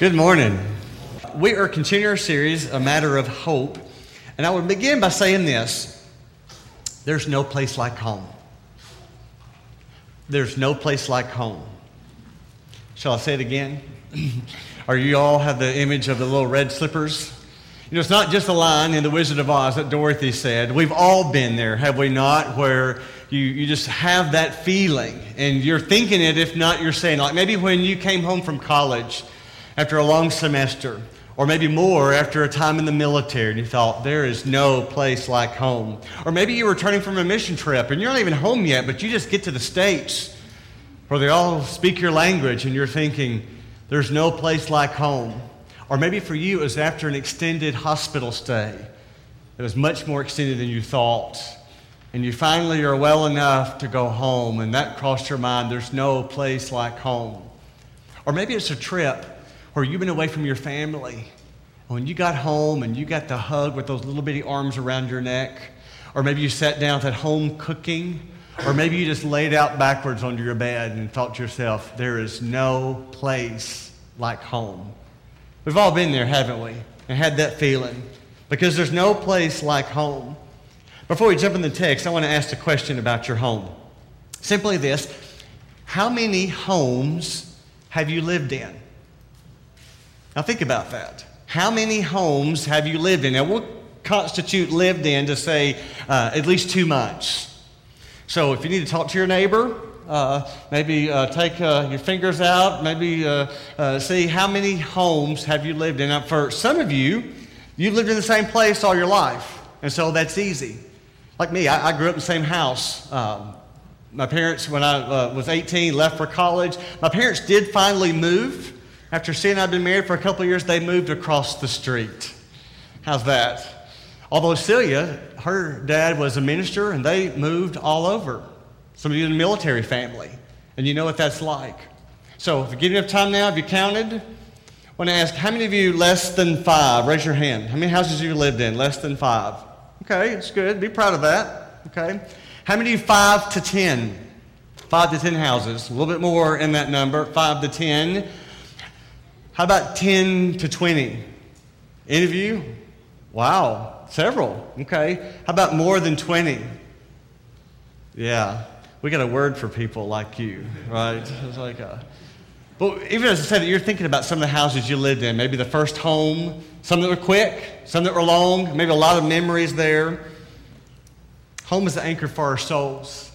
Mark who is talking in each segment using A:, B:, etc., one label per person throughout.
A: Good morning. We are continuing our series, A Matter of Hope. And I would begin by saying this there's no place like home. There's no place like home. Shall I say it again? Are you all have the image of the little red slippers? You know, it's not just a line in The Wizard of Oz that Dorothy said. We've all been there, have we not? Where you, you just have that feeling and you're thinking it, if not, you're saying, like maybe when you came home from college after a long semester, or maybe more after a time in the military and you thought, there is no place like home. Or maybe you're returning from a mission trip and you're not even home yet, but you just get to the States where they all speak your language and you're thinking, there's no place like home. Or maybe for you, it was after an extended hospital stay. It was much more extended than you thought. And you finally are well enough to go home, and that crossed your mind there's no place like home. Or maybe it's a trip where you've been away from your family. When you got home and you got the hug with those little bitty arms around your neck, or maybe you sat down at home cooking, or maybe you just laid out backwards on your bed and thought to yourself, there is no place like home. We've all been there, haven't we? And had that feeling. Because there's no place like home. Before we jump in the text, I want to ask a question about your home. Simply this How many homes have you lived in? Now, think about that. How many homes have you lived in? Now, what constitute lived in to say uh, at least two months? So, if you need to talk to your neighbor, uh, maybe uh, take uh, your fingers out, maybe uh, uh, see how many homes have you lived in. Now, for some of you, you've lived in the same place all your life, and so that's easy. Like me, I, I grew up in the same house. Um, my parents, when I was 18, left for college. My parents did finally move. After seeing I'd been married for a couple of years, they moved across the street. How's that? Although Celia, her dad was a minister, and they moved all over. Some of you in the military family, and you know what that's like. So, if you give enough time now, have you counted? I want to ask, how many of you less than five? Raise your hand. How many houses have you lived in? Less than five. Okay, it's good. Be proud of that. Okay. How many of you five to ten? Five to ten houses. A little bit more in that number. Five to ten. How about 10 to 20? Any of you? Wow, several. Okay. How about more than 20? Yeah, we got a word for people like you, right? It's like, a, uh, but even as I said, you're thinking about some of the houses you lived in. Maybe the first home, some that were quick, some that were long, maybe a lot of memories there. Home is the anchor for our souls.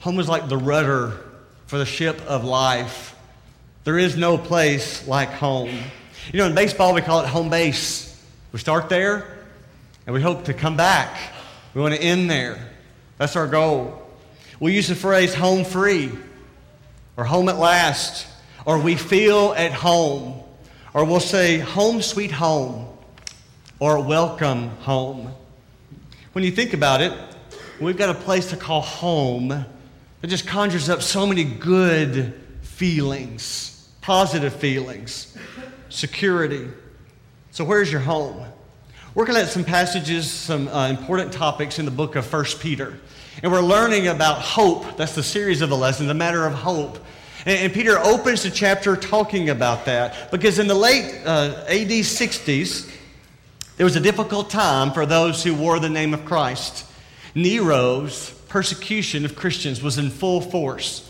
A: Home is like the rudder for the ship of life. There is no place like home. You know, in baseball, we call it home base. We start there and we hope to come back. We want to end there. That's our goal. We use the phrase home free or home at last or we feel at home or we'll say home sweet home or welcome home. When you think about it, we've got a place to call home that just conjures up so many good feelings positive feelings, security. So, where's your home? We're going to at some passages, some uh, important topics in the book of First Peter. And we're learning about hope. That's the series of the lessons, the matter of hope. And, and Peter opens the chapter talking about that because in the late uh, AD 60s, there was a difficult time for those who wore the name of Christ. Nero's persecution of Christians was in full force.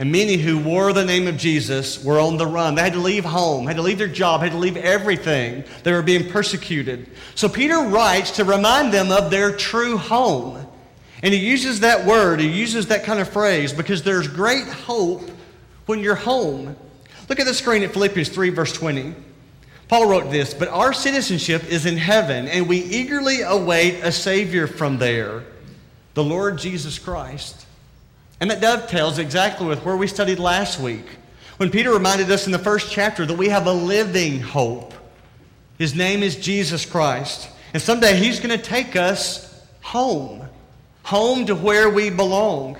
A: And many who wore the name of Jesus were on the run. They had to leave home, had to leave their job, had to leave everything. They were being persecuted. So Peter writes to remind them of their true home. And he uses that word, he uses that kind of phrase because there's great hope when you're home. Look at the screen at Philippians 3, verse 20. Paul wrote this, but our citizenship is in heaven, and we eagerly await a Savior from there, the Lord Jesus Christ and that dovetails exactly with where we studied last week when Peter reminded us in the first chapter that we have a living hope. His name is Jesus Christ. And someday he's going to take us home, home to where we belong.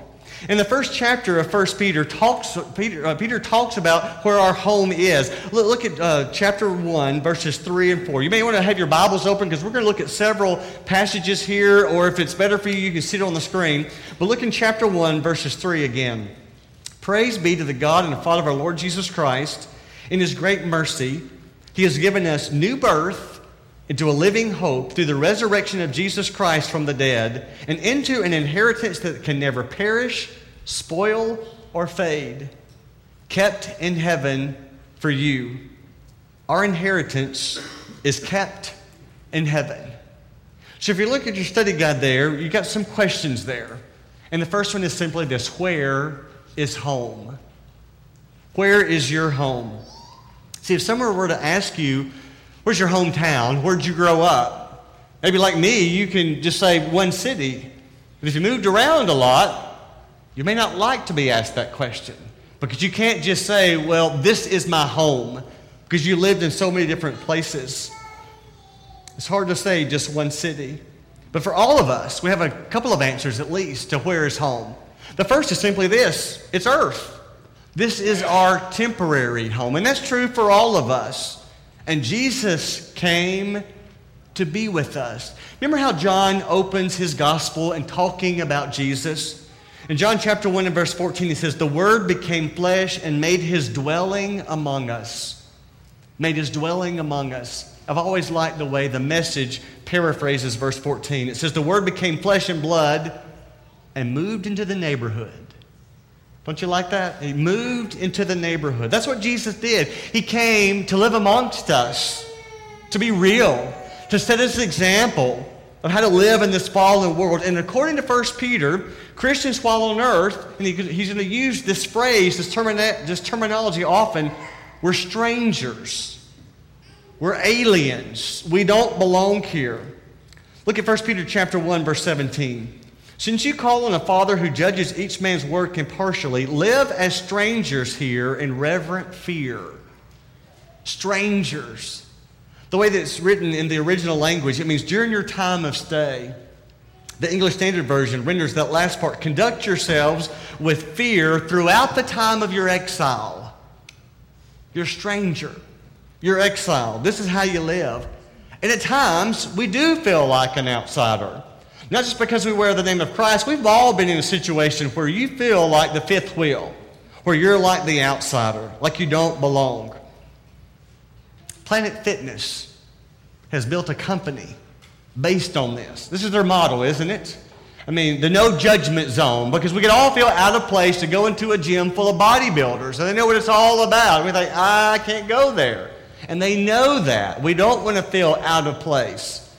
A: In the first chapter of 1 Peter, talks, Peter, uh, Peter talks about where our home is. Look, look at uh, chapter 1, verses 3 and 4. You may want to have your Bibles open because we're going to look at several passages here, or if it's better for you, you can see it on the screen. But look in chapter 1, verses 3 again. Praise be to the God and the Father of our Lord Jesus Christ. In His great mercy, He has given us new birth into a living hope through the resurrection of Jesus Christ from the dead and into an inheritance that can never perish, spoil, or fade, kept in heaven for you. Our inheritance is kept in heaven. So if you look at your study guide there, you got some questions there. And the first one is simply this Where is home? Where is your home? See, if someone were to ask you, Where's your hometown? Where'd you grow up? Maybe like me, you can just say one city. But if you moved around a lot, you may not like to be asked that question because you can't just say, Well, this is my home because you lived in so many different places. It's hard to say just one city. But for all of us, we have a couple of answers at least to where is home. The first is simply this it's earth. This is our temporary home. And that's true for all of us. And Jesus came to be with us. Remember how John opens his gospel and talking about Jesus? In John chapter 1 and verse 14, he says, The Word became flesh and made his dwelling among us. Made his dwelling among us. I've always liked the way the message paraphrases verse 14. It says, The Word became flesh and blood and moved into the neighborhood. Don't you like that? He moved into the neighborhood. That's what Jesus did. He came to live amongst us, to be real, to set us an example of how to live in this fallen world. And according to 1 Peter, Christians while on earth, and he, he's going to use this phrase, this, termina- this terminology often, we're strangers. We're aliens. We don't belong here. Look at 1 Peter chapter 1 verse 17. Since you call on a father who judges each man's work impartially, live as strangers here in reverent fear. Strangers. The way that it's written in the original language, it means during your time of stay. The English Standard Version renders that last part conduct yourselves with fear throughout the time of your exile. You're a stranger. You're exiled. This is how you live. And at times, we do feel like an outsider. Not just because we wear the name of Christ, we've all been in a situation where you feel like the fifth wheel, where you're like the outsider, like you don't belong. Planet Fitness has built a company based on this. This is their model, isn't it? I mean, the no judgment zone, because we can all feel out of place to go into a gym full of bodybuilders, and they know what it's all about. We think, I can't go there. And they know that. We don't want to feel out of place.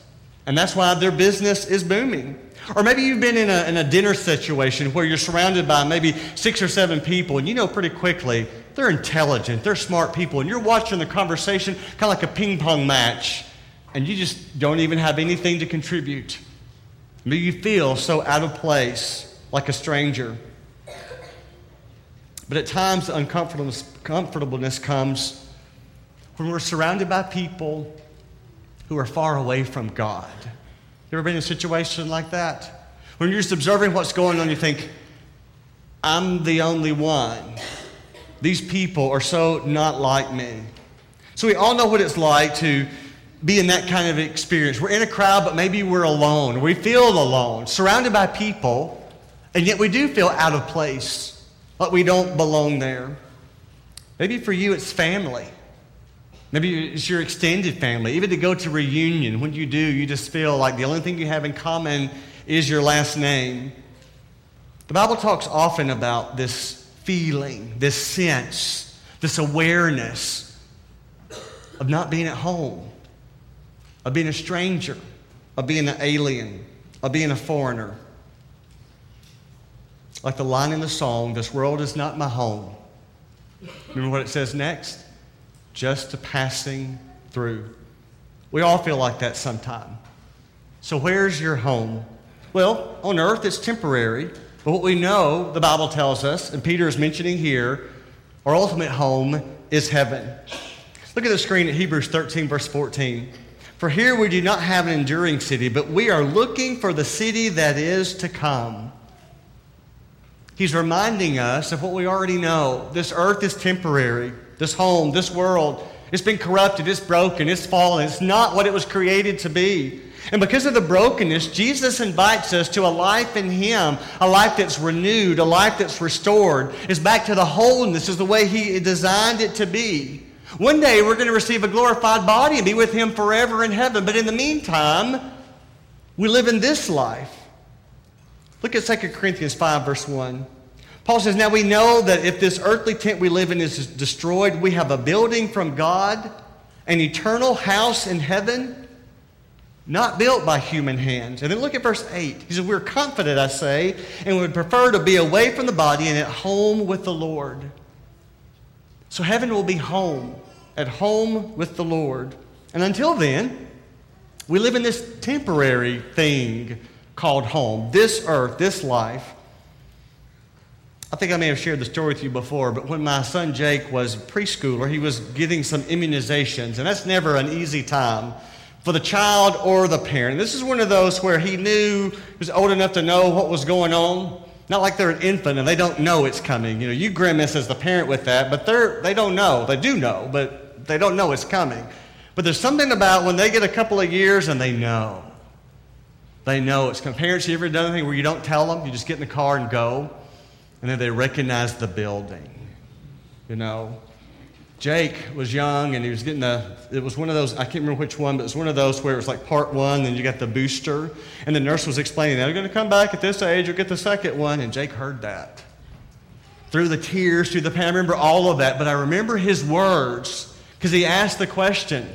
A: And that's why their business is booming. Or maybe you've been in a, in a dinner situation where you're surrounded by maybe six or seven people, and you know pretty quickly they're intelligent, they're smart people, and you're watching the conversation kind of like a ping pong match, and you just don't even have anything to contribute. Maybe you feel so out of place, like a stranger. But at times, uncomfortableness comes when we're surrounded by people who are far away from God. You ever been in a situation like that? When you're just observing what's going on, you think, I'm the only one. These people are so not like me. So we all know what it's like to be in that kind of experience. We're in a crowd, but maybe we're alone. We feel alone, surrounded by people, and yet we do feel out of place, like we don't belong there. Maybe for you, it's family. Maybe it's your extended family. Even to go to reunion, when you do, you just feel like the only thing you have in common is your last name. The Bible talks often about this feeling, this sense, this awareness of not being at home, of being a stranger, of being an alien, of being a foreigner. Like the line in the song, This world is not my home. Remember what it says next? Just a passing through. We all feel like that sometime. So, where's your home? Well, on earth it's temporary, but what we know, the Bible tells us, and Peter is mentioning here, our ultimate home is heaven. Look at the screen at Hebrews 13, verse 14. For here we do not have an enduring city, but we are looking for the city that is to come. He's reminding us of what we already know. This earth is temporary this home, this world. It's been corrupted, it's broken, it's fallen. It's not what it was created to be. And because of the brokenness, Jesus invites us to a life in Him, a life that's renewed, a life that's restored. It's back to the wholeness, is the way He designed it to be. One day we're going to receive a glorified body and be with Him forever in heaven. But in the meantime, we live in this life. Look at 2 Corinthians 5, verse 1. Paul says, Now we know that if this earthly tent we live in is destroyed, we have a building from God, an eternal house in heaven, not built by human hands. And then look at verse 8. He says, We're confident, I say, and would prefer to be away from the body and at home with the Lord. So heaven will be home, at home with the Lord. And until then, we live in this temporary thing called home, this earth, this life. I think I may have shared the story with you before, but when my son Jake was preschooler, he was getting some immunizations, and that's never an easy time for the child or the parent. This is one of those where he knew he was old enough to know what was going on. Not like they're an infant and they don't know it's coming. You know, you grimace as the parent with that, but they're they don't know. They do know, but they don't know it's coming. But there's something about when they get a couple of years and they know. They know it's coming. Parents, you ever done anything where you don't tell them? You just get in the car and go? And then they recognized the building. You know, Jake was young and he was getting the, it was one of those, I can't remember which one, but it was one of those where it was like part one, then you got the booster. And the nurse was explaining, they're going to come back at this age, you'll get the second one. And Jake heard that. Through the tears, through the pain, I remember all of that, but I remember his words because he asked the question,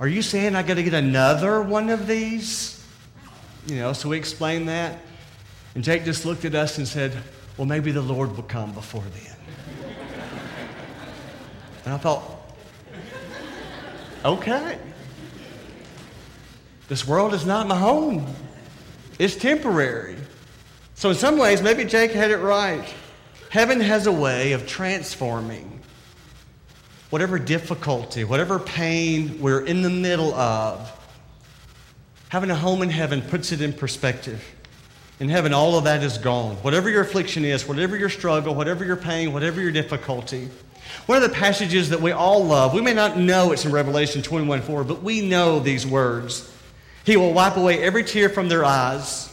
A: Are you saying I got to get another one of these? You know, so we explained that. And Jake just looked at us and said, well, maybe the Lord will come before then. and I thought, okay. This world is not my home, it's temporary. So, in some ways, maybe Jake had it right. Heaven has a way of transforming whatever difficulty, whatever pain we're in the middle of. Having a home in heaven puts it in perspective. In heaven, all of that is gone. Whatever your affliction is, whatever your struggle, whatever your pain, whatever your difficulty. One of the passages that we all love, we may not know it's in Revelation 21 4, but we know these words. He will wipe away every tear from their eyes.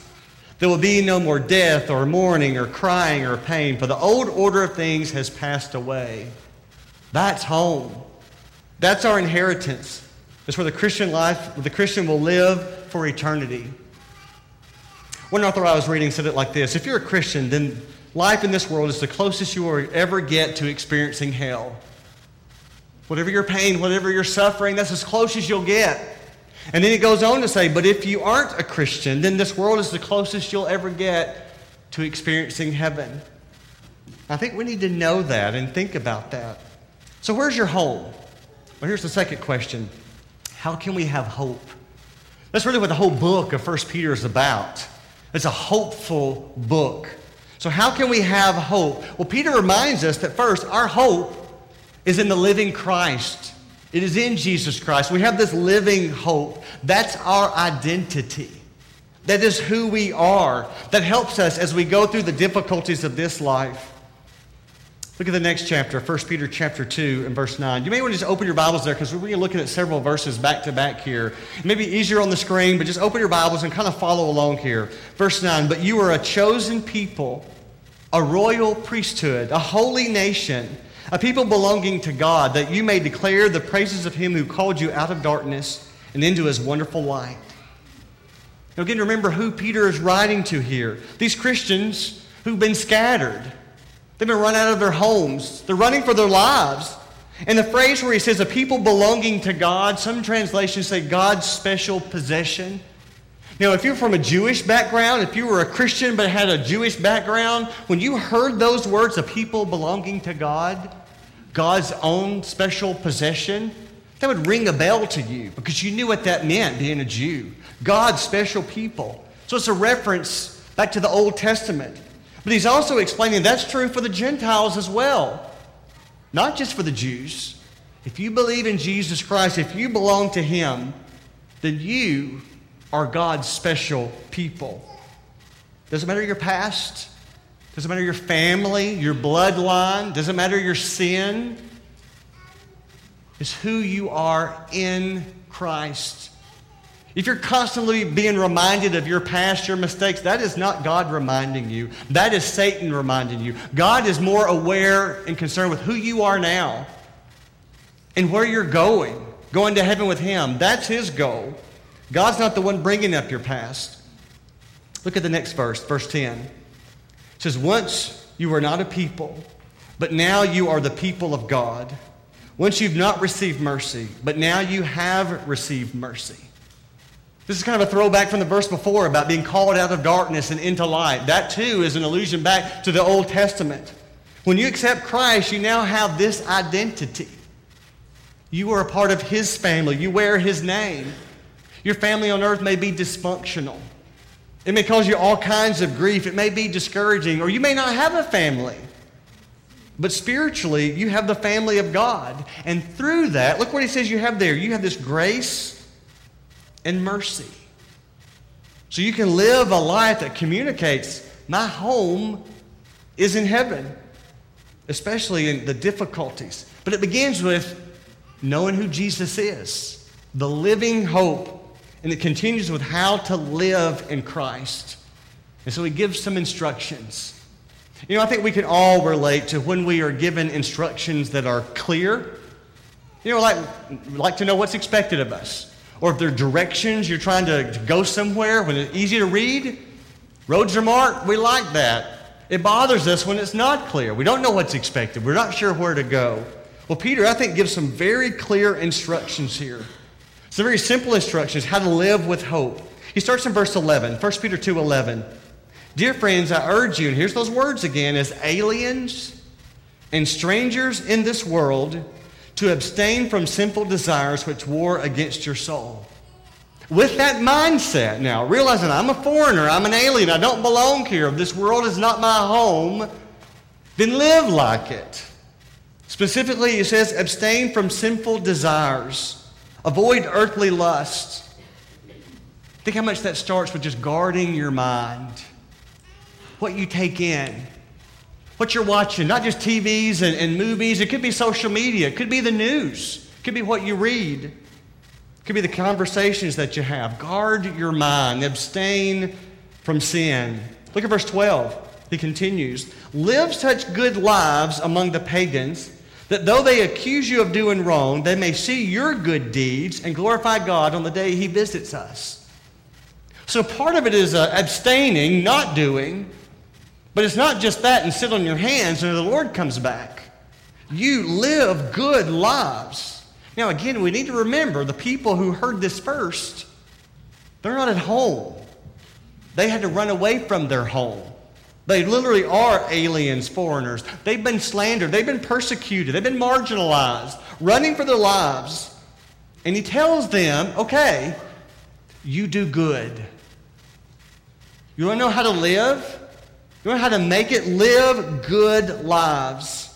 A: There will be no more death or mourning or crying or pain, for the old order of things has passed away. That's home. That's our inheritance. That's where the Christian life, the Christian will live for eternity. One author I was reading said it like this If you're a Christian, then life in this world is the closest you will ever get to experiencing hell. Whatever your pain, whatever your suffering, that's as close as you'll get. And then he goes on to say, But if you aren't a Christian, then this world is the closest you'll ever get to experiencing heaven. I think we need to know that and think about that. So, where's your home? Well, here's the second question How can we have hope? That's really what the whole book of 1 Peter is about. It's a hopeful book. So, how can we have hope? Well, Peter reminds us that first, our hope is in the living Christ. It is in Jesus Christ. We have this living hope. That's our identity. That is who we are. That helps us as we go through the difficulties of this life. Look at the next chapter, 1 Peter chapter 2 and verse 9. You may want to just open your Bibles there because we're be looking at several verses back to back here. It may be easier on the screen, but just open your Bibles and kind of follow along here. Verse 9, but you are a chosen people, a royal priesthood, a holy nation, a people belonging to God, that you may declare the praises of him who called you out of darkness and into his wonderful light. Now again, remember who Peter is writing to here. These Christians who've been scattered They've been run out of their homes. They're running for their lives. And the phrase where he says a people belonging to God, some translations say God's special possession. Now, if you're from a Jewish background, if you were a Christian but had a Jewish background, when you heard those words, a people belonging to God, God's own special possession, that would ring a bell to you because you knew what that meant being a Jew. God's special people. So it's a reference back to the Old Testament. But he's also explaining that's true for the Gentiles as well, not just for the Jews. If you believe in Jesus Christ, if you belong to him, then you are God's special people. Doesn't matter your past, doesn't matter your family, your bloodline, doesn't matter your sin. It's who you are in Christ. If you're constantly being reminded of your past, your mistakes, that is not God reminding you. That is Satan reminding you. God is more aware and concerned with who you are now. and where you're going, going to heaven with Him. That's His goal. God's not the one bringing up your past. Look at the next verse, verse 10. It says, Once you were not a people, but now you are the people of God. Once you've not received mercy, but now you have received mercy. This is kind of a throwback from the verse before about being called out of darkness and into light. That too is an allusion back to the Old Testament. When you accept Christ, you now have this identity. You are a part of His family, you wear His name. Your family on earth may be dysfunctional. It may cause you all kinds of grief. It may be discouraging, or you may not have a family. But spiritually, you have the family of God. And through that, look what he says you have there. You have this grace and mercy. So you can live a life that communicates my home is in heaven, especially in the difficulties. But it begins with knowing who Jesus is, the living hope and it continues with how to live in Christ. And so he gives some instructions. You know, I think we can all relate to when we are given instructions that are clear. You know, like, like to know what's expected of us. Or if they're directions you're trying to, to go somewhere when it's easy to read, roads are marked, we like that. It bothers us when it's not clear. We don't know what's expected. We're not sure where to go. Well, Peter, I think, gives some very clear instructions here. Some very simple instructions how to live with hope. He starts in verse 11, 1 Peter 2 11. Dear friends, I urge you, and here's those words again, as aliens and strangers in this world, to abstain from sinful desires which war against your soul. With that mindset now, realizing I'm a foreigner, I'm an alien, I don't belong here, this world is not my home, then live like it. Specifically, he says, abstain from sinful desires. Avoid earthly lusts. Think how much that starts with just guarding your mind. What you take in, what you're watching, not just TVs and, and movies. It could be social media, it could be the news, it could be what you read, it could be the conversations that you have. Guard your mind, abstain from sin. Look at verse 12. He continues Live such good lives among the pagans that though they accuse you of doing wrong, they may see your good deeds and glorify God on the day He visits us. So part of it is uh, abstaining, not doing, but it's not just that and sit on your hands until the Lord comes back. You live good lives. Now, again, we need to remember the people who heard this first, they're not at home. They had to run away from their home. They literally are aliens, foreigners. They've been slandered. They've been persecuted. They've been marginalized, running for their lives. And he tells them, okay, you do good. You want to know how to live? You want know how to make it? Live good lives.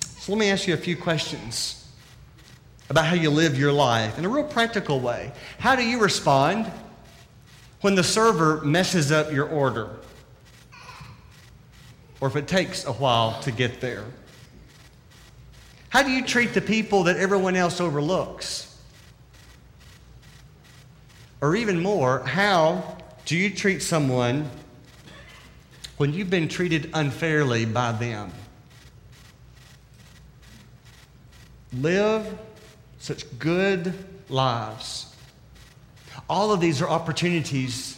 A: So let me ask you a few questions about how you live your life in a real practical way. How do you respond when the server messes up your order? or if it takes a while to get there? How do you treat the people that everyone else overlooks? Or even more, how do you treat someone when you've been treated unfairly by them? Live such good lives. All of these are opportunities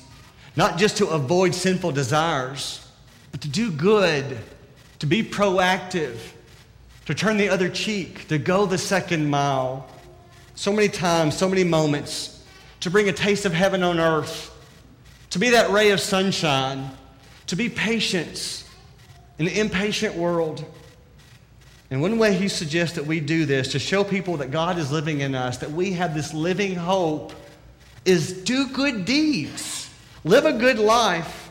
A: not just to avoid sinful desires but to do good, to be proactive, to turn the other cheek, to go the second mile. So many times, so many moments, to bring a taste of heaven on earth, to be that ray of sunshine, to be patient in an impatient world. And one way he suggests that we do this to show people that God is living in us, that we have this living hope, is do good deeds, live a good life.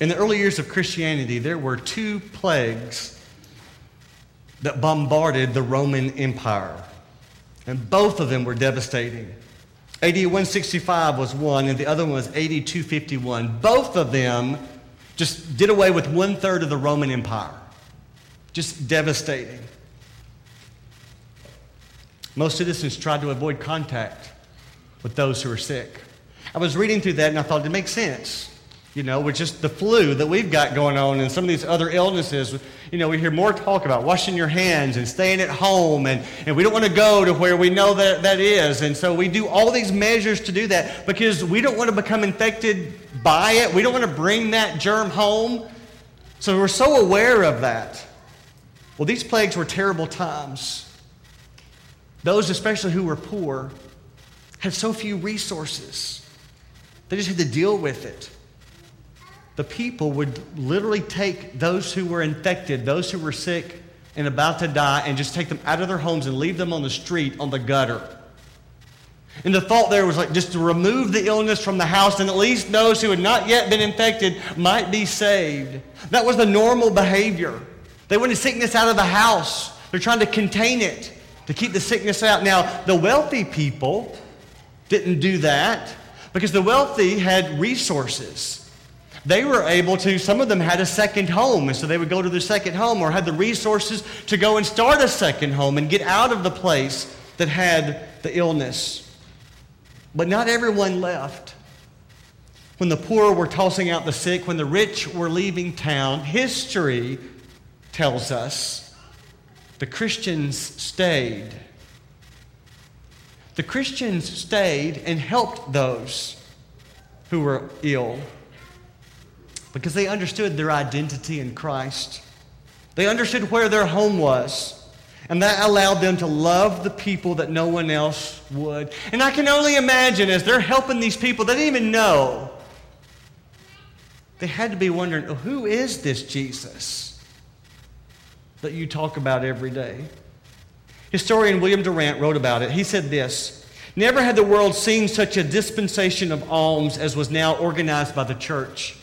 A: In the early years of Christianity, there were two plagues that bombarded the Roman Empire, and both of them were devastating. AD 165 was one, and the other one was AD 251. Both of them just did away with one third of the Roman Empire. Just devastating. Most citizens tried to avoid contact with those who were sick. I was reading through that and I thought it makes sense you know, with just the flu that we've got going on and some of these other illnesses. You know, we hear more talk about washing your hands and staying at home, and, and we don't want to go to where we know that that is. And so we do all these measures to do that because we don't want to become infected by it. We don't want to bring that germ home. So we're so aware of that. Well, these plagues were terrible times. Those, especially who were poor, had so few resources. They just had to deal with it. The people would literally take those who were infected, those who were sick and about to die, and just take them out of their homes and leave them on the street, on the gutter. And the thought there was like just to remove the illness from the house, and at least those who had not yet been infected might be saved. That was the normal behavior. They wanted sickness out of the house. They're trying to contain it, to keep the sickness out. Now, the wealthy people didn't do that because the wealthy had resources. They were able to, some of them had a second home, and so they would go to their second home or had the resources to go and start a second home and get out of the place that had the illness. But not everyone left. When the poor were tossing out the sick, when the rich were leaving town, history tells us the Christians stayed. The Christians stayed and helped those who were ill because they understood their identity in Christ. They understood where their home was. And that allowed them to love the people that no one else would. And I can only imagine as they're helping these people, they didn't even know. They had to be wondering, oh, who is this Jesus that you talk about every day? Historian William Durant wrote about it. He said this Never had the world seen such a dispensation of alms as was now organized by the church.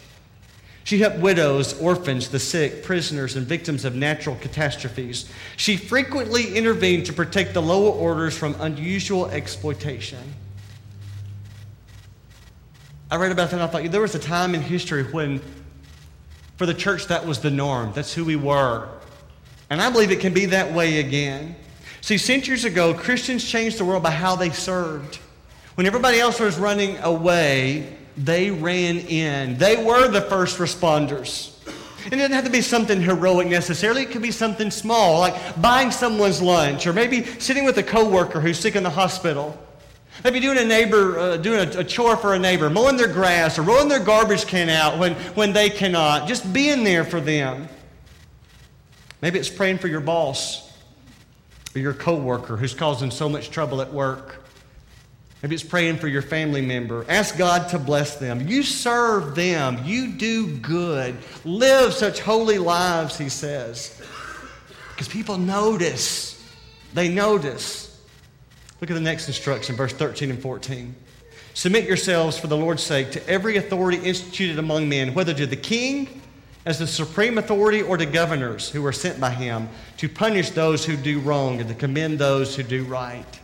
A: She helped widows, orphans, the sick, prisoners, and victims of natural catastrophes. She frequently intervened to protect the lower orders from unusual exploitation. I read about that and I thought there was a time in history when, for the church, that was the norm. That's who we were. And I believe it can be that way again. See, centuries ago, Christians changed the world by how they served. When everybody else was running away, they ran in. They were the first responders. It didn't have to be something heroic necessarily. It could be something small, like buying someone's lunch, or maybe sitting with a coworker who's sick in the hospital. Maybe doing a neighbor, uh, doing a, a, chore for a neighbor, mowing their grass, or rolling their garbage can out when, when they cannot. Just being there for them. Maybe it's praying for your boss or your coworker who's causing so much trouble at work. Maybe it's praying for your family member. Ask God to bless them. You serve them. You do good. Live such holy lives, he says. Because people notice. They notice. Look at the next instruction, verse 13 and 14. Submit yourselves for the Lord's sake to every authority instituted among men, whether to the king as the supreme authority or to governors who are sent by him to punish those who do wrong and to commend those who do right.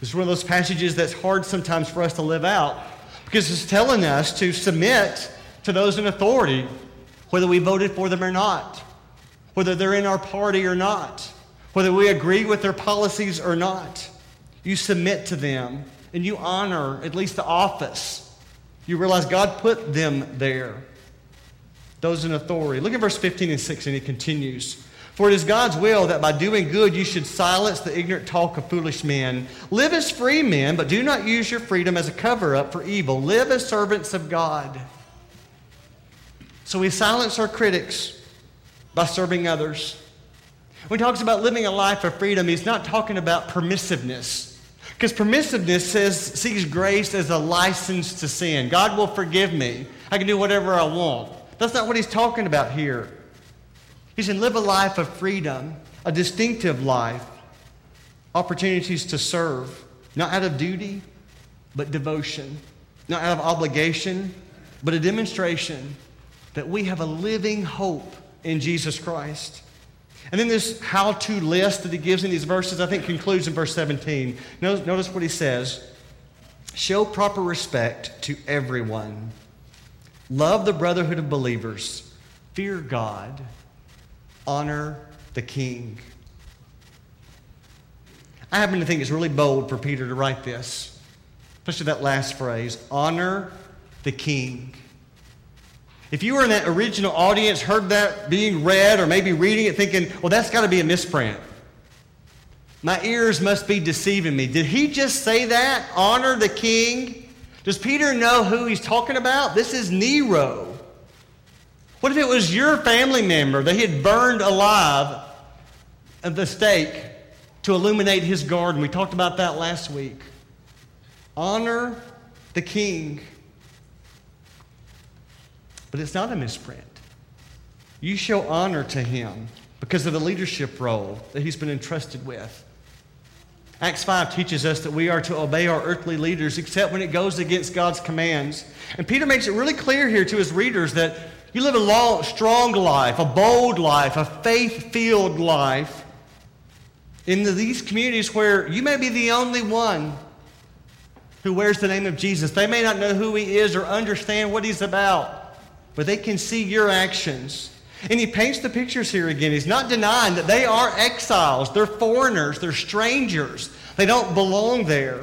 A: Is one of those passages that's hard sometimes for us to live out because it's telling us to submit to those in authority, whether we voted for them or not, whether they're in our party or not, whether we agree with their policies or not. You submit to them and you honor at least the office. You realize God put them there, those in authority. Look at verse 15 and 16, it continues. For it is God's will that by doing good you should silence the ignorant talk of foolish men. Live as free men, but do not use your freedom as a cover up for evil. Live as servants of God. So we silence our critics by serving others. When he talks about living a life of freedom, he's not talking about permissiveness. Because permissiveness says, sees grace as a license to sin. God will forgive me. I can do whatever I want. That's not what he's talking about here. He said, live a life of freedom, a distinctive life, opportunities to serve, not out of duty, but devotion, not out of obligation, but a demonstration that we have a living hope in Jesus Christ. And then this how to list that he gives in these verses, I think concludes in verse 17. Notice, notice what he says Show proper respect to everyone, love the brotherhood of believers, fear God honor the king. I happen to think it's really bold for Peter to write this, especially that last phrase honor the king. If you were in that original audience, heard that being read, or maybe reading it thinking, well, that's got to be a misprint. My ears must be deceiving me. Did he just say that? Honor the king? Does Peter know who he's talking about? This is Nero. What if it was your family member that he had burned alive at the stake to illuminate his garden? We talked about that last week. Honor the king. But it's not a misprint. You show honor to him because of the leadership role that he's been entrusted with. Acts 5 teaches us that we are to obey our earthly leaders except when it goes against God's commands. And Peter makes it really clear here to his readers that you live a long, strong life, a bold life, a faith filled life in these communities where you may be the only one who wears the name of Jesus. They may not know who he is or understand what he's about, but they can see your actions. And he paints the pictures here again. He's not denying that they are exiles, they're foreigners, they're strangers, they don't belong there.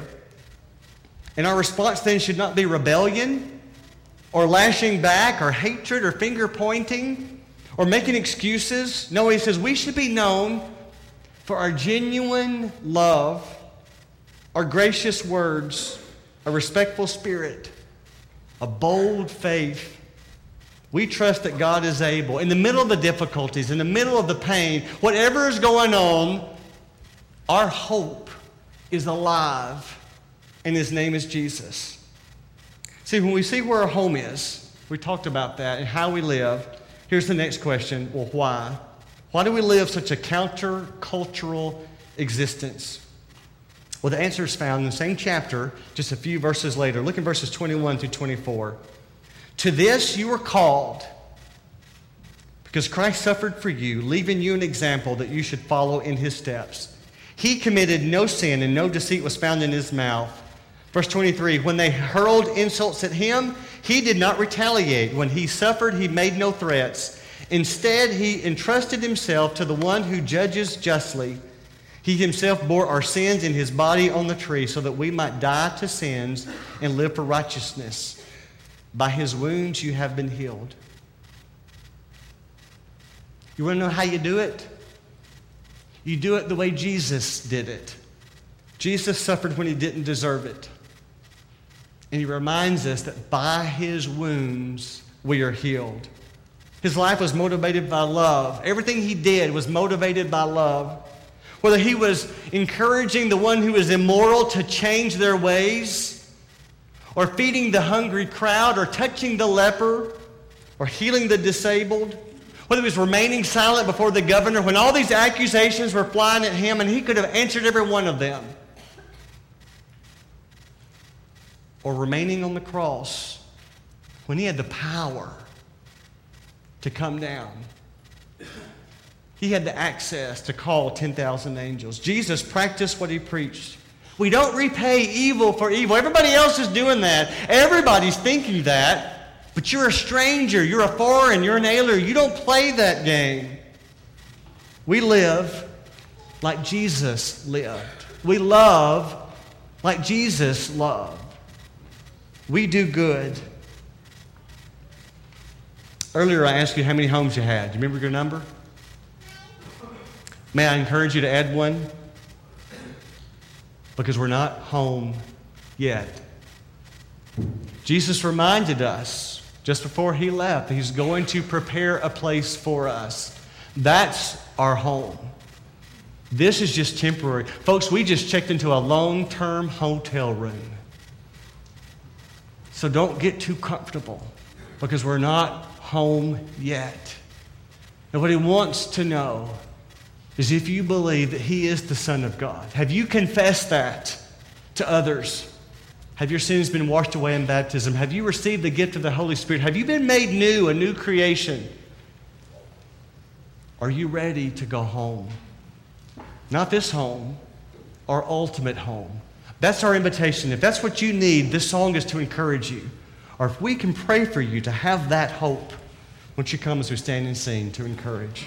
A: And our response then should not be rebellion or lashing back or hatred or finger pointing or making excuses. No, he says we should be known for our genuine love, our gracious words, a respectful spirit, a bold faith, we trust that God is able. In the middle of the difficulties, in the middle of the pain, whatever is going on, our hope is alive, and his name is Jesus. See, when we see where our home is, we talked about that and how we live. Here's the next question well, why? Why do we live such a countercultural existence? Well, the answer is found in the same chapter, just a few verses later. Look in verses 21 through 24. To this you were called, because Christ suffered for you, leaving you an example that you should follow in his steps. He committed no sin, and no deceit was found in his mouth. Verse 23 When they hurled insults at him, he did not retaliate. When he suffered, he made no threats. Instead, he entrusted himself to the one who judges justly. He himself bore our sins in his body on the tree so that we might die to sins and live for righteousness. By his wounds you have been healed. You want to know how you do it? You do it the way Jesus did it. Jesus suffered when he didn't deserve it. And he reminds us that by his wounds we are healed. His life was motivated by love. Everything he did was motivated by love. Whether he was encouraging the one who was immoral to change their ways, or feeding the hungry crowd, or touching the leper, or healing the disabled, whether he was remaining silent before the governor when all these accusations were flying at him and he could have answered every one of them, or remaining on the cross when he had the power to come down. He had the access to call 10,000 angels. Jesus practiced what he preached. We don't repay evil for evil. Everybody else is doing that. Everybody's thinking that. But you're a stranger. You're a foreign. You're an alien. You don't play that game. We live like Jesus lived. We love like Jesus loved. We do good. Earlier, I asked you how many homes you had. Do you remember your number? May I encourage you to add one? because we're not home yet. Jesus reminded us just before he left he's going to prepare a place for us. That's our home. This is just temporary. Folks, we just checked into a long term hotel room. So don't get too comfortable because we're not home yet. And what he wants to know is if you believe that He is the Son of God. Have you confessed that to others? Have your sins been washed away in baptism? Have you received the gift of the Holy Spirit? Have you been made new, a new creation? Are you ready to go home? Not this home, our ultimate home. That's our invitation. If that's what you need, this song is to encourage you. Or if we can pray for you to have that hope, won't you come as we stand and sing to encourage?